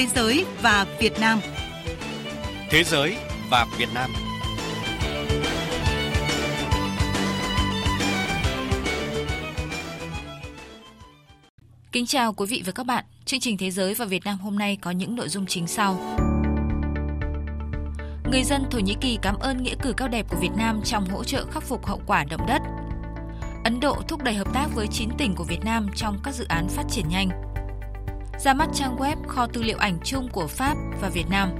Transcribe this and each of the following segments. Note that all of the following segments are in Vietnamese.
Thế giới và Việt Nam. Thế giới và Việt Nam. Kính chào quý vị và các bạn. Chương trình Thế giới và Việt Nam hôm nay có những nội dung chính sau. Người dân Thổ Nhĩ Kỳ cảm ơn nghĩa cử cao đẹp của Việt Nam trong hỗ trợ khắc phục hậu quả động đất. Ấn Độ thúc đẩy hợp tác với 9 tỉnh của Việt Nam trong các dự án phát triển nhanh. Ra mắt trang web kho tư liệu ảnh chung của Pháp và Việt Nam.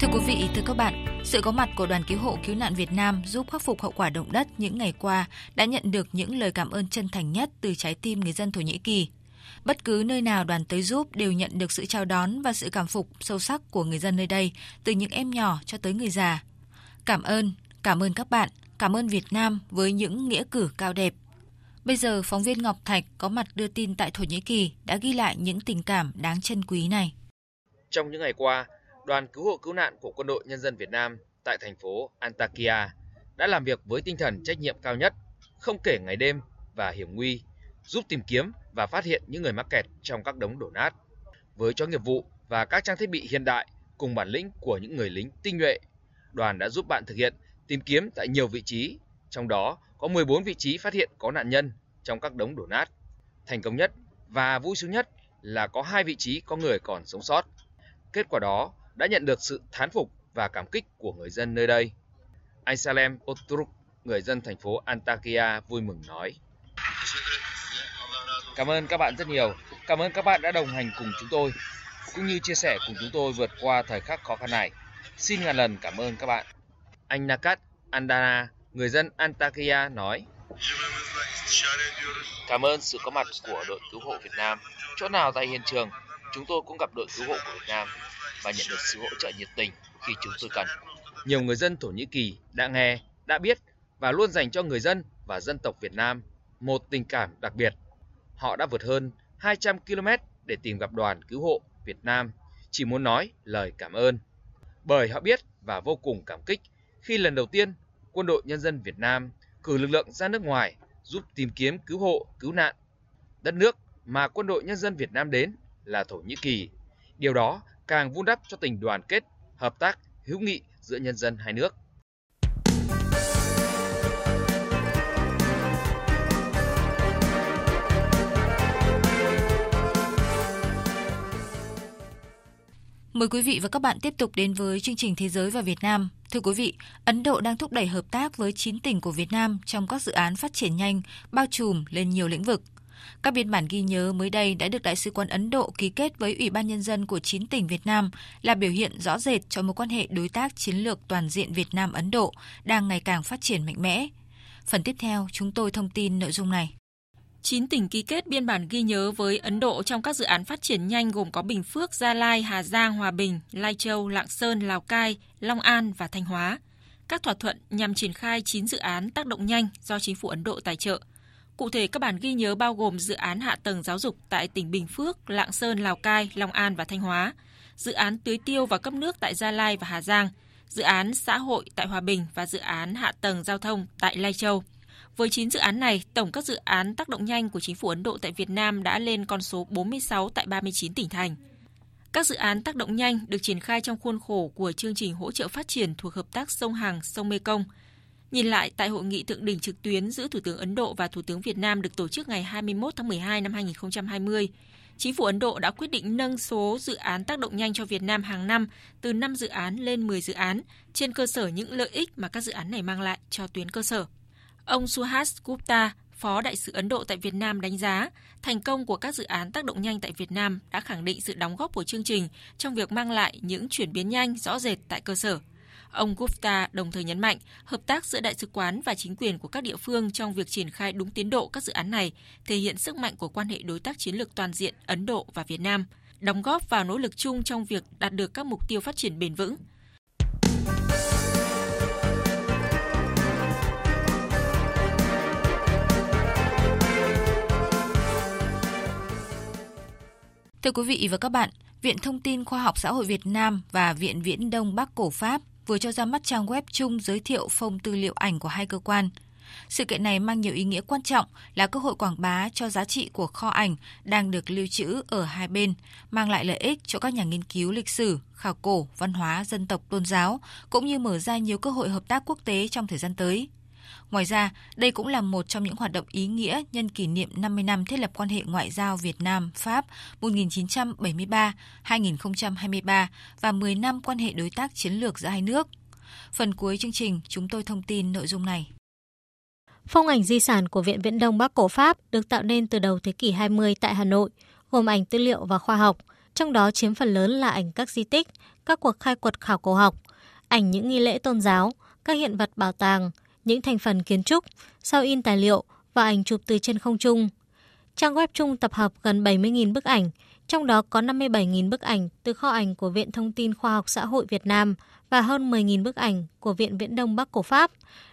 Thưa quý vị, thưa các bạn, sự có mặt của đoàn cứu hộ cứu nạn Việt Nam giúp khắc phục hậu quả động đất những ngày qua đã nhận được những lời cảm ơn chân thành nhất từ trái tim người dân Thổ Nhĩ Kỳ. Bất cứ nơi nào đoàn tới giúp đều nhận được sự chào đón và sự cảm phục sâu sắc của người dân nơi đây, từ những em nhỏ cho tới người già. Cảm ơn, cảm ơn các bạn, cảm ơn Việt Nam với những nghĩa cử cao đẹp. Bây giờ, phóng viên Ngọc Thạch có mặt đưa tin tại Thổ Nhĩ Kỳ đã ghi lại những tình cảm đáng trân quý này. Trong những ngày qua, đoàn cứu hộ cứu nạn của Quân đội Nhân dân Việt Nam tại thành phố Antakya đã làm việc với tinh thần trách nhiệm cao nhất, không kể ngày đêm và hiểm nguy, giúp tìm kiếm và phát hiện những người mắc kẹt trong các đống đổ nát. Với chó nghiệp vụ và các trang thiết bị hiện đại cùng bản lĩnh của những người lính tinh nhuệ, đoàn đã giúp bạn thực hiện tìm kiếm tại nhiều vị trí, trong đó có 14 vị trí phát hiện có nạn nhân trong các đống đổ nát. Thành công nhất và vui sướng nhất là có hai vị trí có người còn sống sót. Kết quả đó đã nhận được sự thán phục và cảm kích của người dân nơi đây. Anh Salem Otruk, người dân thành phố Antakya vui mừng nói. Cảm ơn các bạn rất nhiều. Cảm ơn các bạn đã đồng hành cùng chúng tôi, cũng như chia sẻ cùng chúng tôi vượt qua thời khắc khó khăn này. Xin ngàn lần cảm ơn các bạn. Anh Nakat Andana, người dân Antakya nói. Cảm ơn sự có mặt của đội cứu hộ Việt Nam. Chỗ nào tại hiện trường, chúng tôi cũng gặp đội cứu hộ của Việt Nam và nhận được sự hỗ trợ nhiệt tình khi chúng tôi cần. Nhiều người dân Thổ Nhĩ Kỳ đã nghe, đã biết và luôn dành cho người dân và dân tộc Việt Nam một tình cảm đặc biệt. Họ đã vượt hơn 200 km để tìm gặp đoàn cứu hộ Việt Nam, chỉ muốn nói lời cảm ơn. Bởi họ biết và vô cùng cảm kích khi lần đầu tiên Quân đội Nhân dân Việt Nam cử lực lượng ra nước ngoài giúp tìm kiếm cứu hộ, cứu nạn. Đất nước mà Quân đội Nhân dân Việt Nam đến là Thổ Nhĩ Kỳ. Điều đó càng vun đắp cho tình đoàn kết, hợp tác, hữu nghị giữa nhân dân hai nước. Mời quý vị và các bạn tiếp tục đến với chương trình Thế giới và Việt Nam. Thưa quý vị, Ấn Độ đang thúc đẩy hợp tác với 9 tỉnh của Việt Nam trong các dự án phát triển nhanh, bao trùm lên nhiều lĩnh vực. Các biên bản ghi nhớ mới đây đã được Đại sứ quán Ấn Độ ký kết với Ủy ban Nhân dân của 9 tỉnh Việt Nam là biểu hiện rõ rệt cho mối quan hệ đối tác chiến lược toàn diện Việt Nam-Ấn Độ đang ngày càng phát triển mạnh mẽ. Phần tiếp theo, chúng tôi thông tin nội dung này. 9 tỉnh ký kết biên bản ghi nhớ với Ấn Độ trong các dự án phát triển nhanh gồm có Bình Phước, Gia Lai, Hà Giang, Hòa Bình, Lai Châu, Lạng Sơn, Lào Cai, Long An và Thanh Hóa. Các thỏa thuận nhằm triển khai 9 dự án tác động nhanh do chính phủ Ấn Độ tài trợ. Cụ thể, các bản ghi nhớ bao gồm dự án hạ tầng giáo dục tại tỉnh Bình Phước, Lạng Sơn, Lào Cai, Long An và Thanh Hóa, dự án tưới tiêu và cấp nước tại Gia Lai và Hà Giang, dự án xã hội tại Hòa Bình và dự án hạ tầng giao thông tại Lai Châu. Với 9 dự án này, tổng các dự án tác động nhanh của chính phủ Ấn Độ tại Việt Nam đã lên con số 46 tại 39 tỉnh thành. Các dự án tác động nhanh được triển khai trong khuôn khổ của chương trình hỗ trợ phát triển thuộc hợp tác sông Hằng, sông Mekong. Nhìn lại tại hội nghị thượng đỉnh trực tuyến giữa Thủ tướng Ấn Độ và Thủ tướng Việt Nam được tổ chức ngày 21 tháng 12 năm 2020, Chính phủ Ấn Độ đã quyết định nâng số dự án tác động nhanh cho Việt Nam hàng năm từ 5 dự án lên 10 dự án trên cơ sở những lợi ích mà các dự án này mang lại cho tuyến cơ sở. Ông Suhas Gupta, Phó Đại sứ Ấn Độ tại Việt Nam đánh giá, thành công của các dự án tác động nhanh tại Việt Nam đã khẳng định sự đóng góp của chương trình trong việc mang lại những chuyển biến nhanh rõ rệt tại cơ sở. Ông Gupta đồng thời nhấn mạnh, hợp tác giữa đại sứ quán và chính quyền của các địa phương trong việc triển khai đúng tiến độ các dự án này thể hiện sức mạnh của quan hệ đối tác chiến lược toàn diện Ấn Độ và Việt Nam, đóng góp vào nỗ lực chung trong việc đạt được các mục tiêu phát triển bền vững. Thưa quý vị và các bạn, Viện Thông tin Khoa học Xã hội Việt Nam và Viện Viễn Đông Bắc Cổ Pháp vừa cho ra mắt trang web chung giới thiệu phong tư liệu ảnh của hai cơ quan. Sự kiện này mang nhiều ý nghĩa quan trọng là cơ hội quảng bá cho giá trị của kho ảnh đang được lưu trữ ở hai bên, mang lại lợi ích cho các nhà nghiên cứu lịch sử, khảo cổ, văn hóa, dân tộc, tôn giáo, cũng như mở ra nhiều cơ hội hợp tác quốc tế trong thời gian tới. Ngoài ra, đây cũng là một trong những hoạt động ý nghĩa nhân kỷ niệm 50 năm thiết lập quan hệ ngoại giao Việt Nam-Pháp 1973-2023 và 10 năm quan hệ đối tác chiến lược giữa hai nước. Phần cuối chương trình, chúng tôi thông tin nội dung này. Phong ảnh di sản của Viện Viễn Đông Bắc Cổ Pháp được tạo nên từ đầu thế kỷ 20 tại Hà Nội, gồm ảnh tư liệu và khoa học, trong đó chiếm phần lớn là ảnh các di tích, các cuộc khai quật khảo cổ học, ảnh những nghi lễ tôn giáo, các hiện vật bảo tàng, những thành phần kiến trúc, sao in tài liệu và ảnh chụp từ trên không trung. Trang web chung tập hợp gần 70.000 bức ảnh, trong đó có 57.000 bức ảnh từ kho ảnh của Viện Thông tin Khoa học Xã hội Việt Nam và hơn 10.000 bức ảnh của Viện Viễn Đông Bắc Cổ Pháp,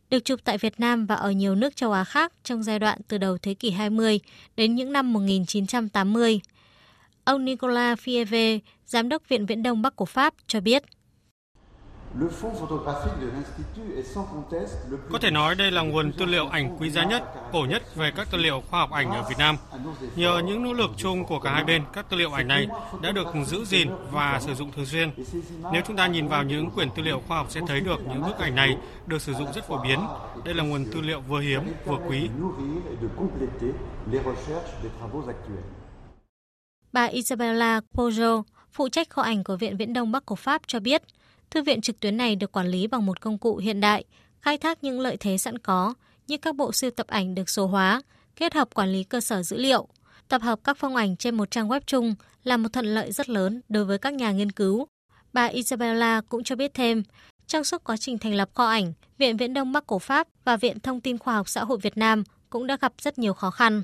được chụp tại Việt Nam và ở nhiều nước châu Á khác trong giai đoạn từ đầu thế kỷ 20 đến những năm 1980. Ông Nicolas Fieve, Giám đốc Viện Viễn Đông Bắc của Pháp, cho biết. Có thể nói đây là nguồn tư liệu ảnh quý giá nhất, cổ nhất về các tư liệu khoa học ảnh ở Việt Nam. Nhờ những nỗ lực chung của cả hai bên, các tư liệu ảnh này đã được giữ gìn và sử dụng thường xuyên. Nếu chúng ta nhìn vào những quyển tư liệu khoa học sẽ thấy được những bức ảnh này được sử dụng rất phổ biến. Đây là nguồn tư liệu vừa hiếm vừa quý. Bà Isabella Pojo, phụ trách kho ảnh của Viện Viễn Đông Bắc của Pháp cho biết, Thư viện trực tuyến này được quản lý bằng một công cụ hiện đại, khai thác những lợi thế sẵn có như các bộ sưu tập ảnh được số hóa, kết hợp quản lý cơ sở dữ liệu. Tập hợp các phong ảnh trên một trang web chung là một thuận lợi rất lớn đối với các nhà nghiên cứu. Bà Isabella cũng cho biết thêm, trong suốt quá trình thành lập kho ảnh, Viện Viễn Đông Bắc Cổ Pháp và Viện Thông tin Khoa học Xã hội Việt Nam cũng đã gặp rất nhiều khó khăn.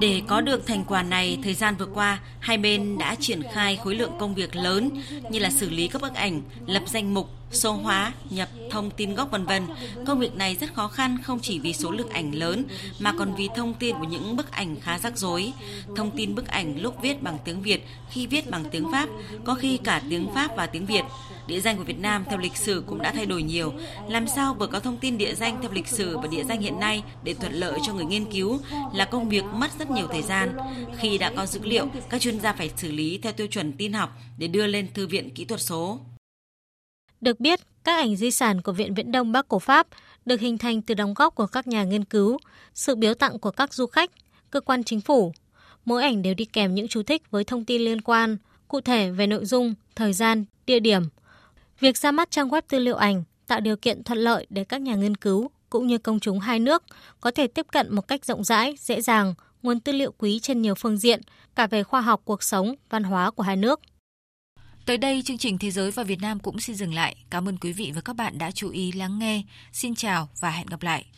Để có được thành quả này, thời gian vừa qua, hai bên đã triển khai khối lượng công việc lớn như là xử lý các bức ảnh, lập danh mục, số hóa, nhập thông tin gốc vân vân. Công việc này rất khó khăn không chỉ vì số lượng ảnh lớn mà còn vì thông tin của những bức ảnh khá rắc rối. Thông tin bức ảnh lúc viết bằng tiếng Việt, khi viết bằng tiếng Pháp, có khi cả tiếng Pháp và tiếng Việt. Địa danh của Việt Nam theo lịch sử cũng đã thay đổi nhiều. Làm sao vừa có thông tin địa danh theo lịch sử và địa danh hiện nay để thuận lợi cho người nghiên cứu là công việc mất rất nhiều thời gian. Khi đã có dữ liệu, các chuyên gia phải xử lý theo tiêu chuẩn tin học để đưa lên thư viện kỹ thuật số. Được biết, các ảnh di sản của Viện Viễn Đông Bắc Cổ Pháp được hình thành từ đóng góp của các nhà nghiên cứu, sự biếu tặng của các du khách, cơ quan chính phủ. Mỗi ảnh đều đi kèm những chú thích với thông tin liên quan, cụ thể về nội dung, thời gian, địa điểm. Việc ra mắt trang web tư liệu ảnh tạo điều kiện thuận lợi để các nhà nghiên cứu cũng như công chúng hai nước có thể tiếp cận một cách rộng rãi, dễ dàng nguồn tư liệu quý trên nhiều phương diện, cả về khoa học cuộc sống, văn hóa của hai nước. Tới đây, chương trình Thế giới và Việt Nam cũng xin dừng lại. Cảm ơn quý vị và các bạn đã chú ý lắng nghe. Xin chào và hẹn gặp lại.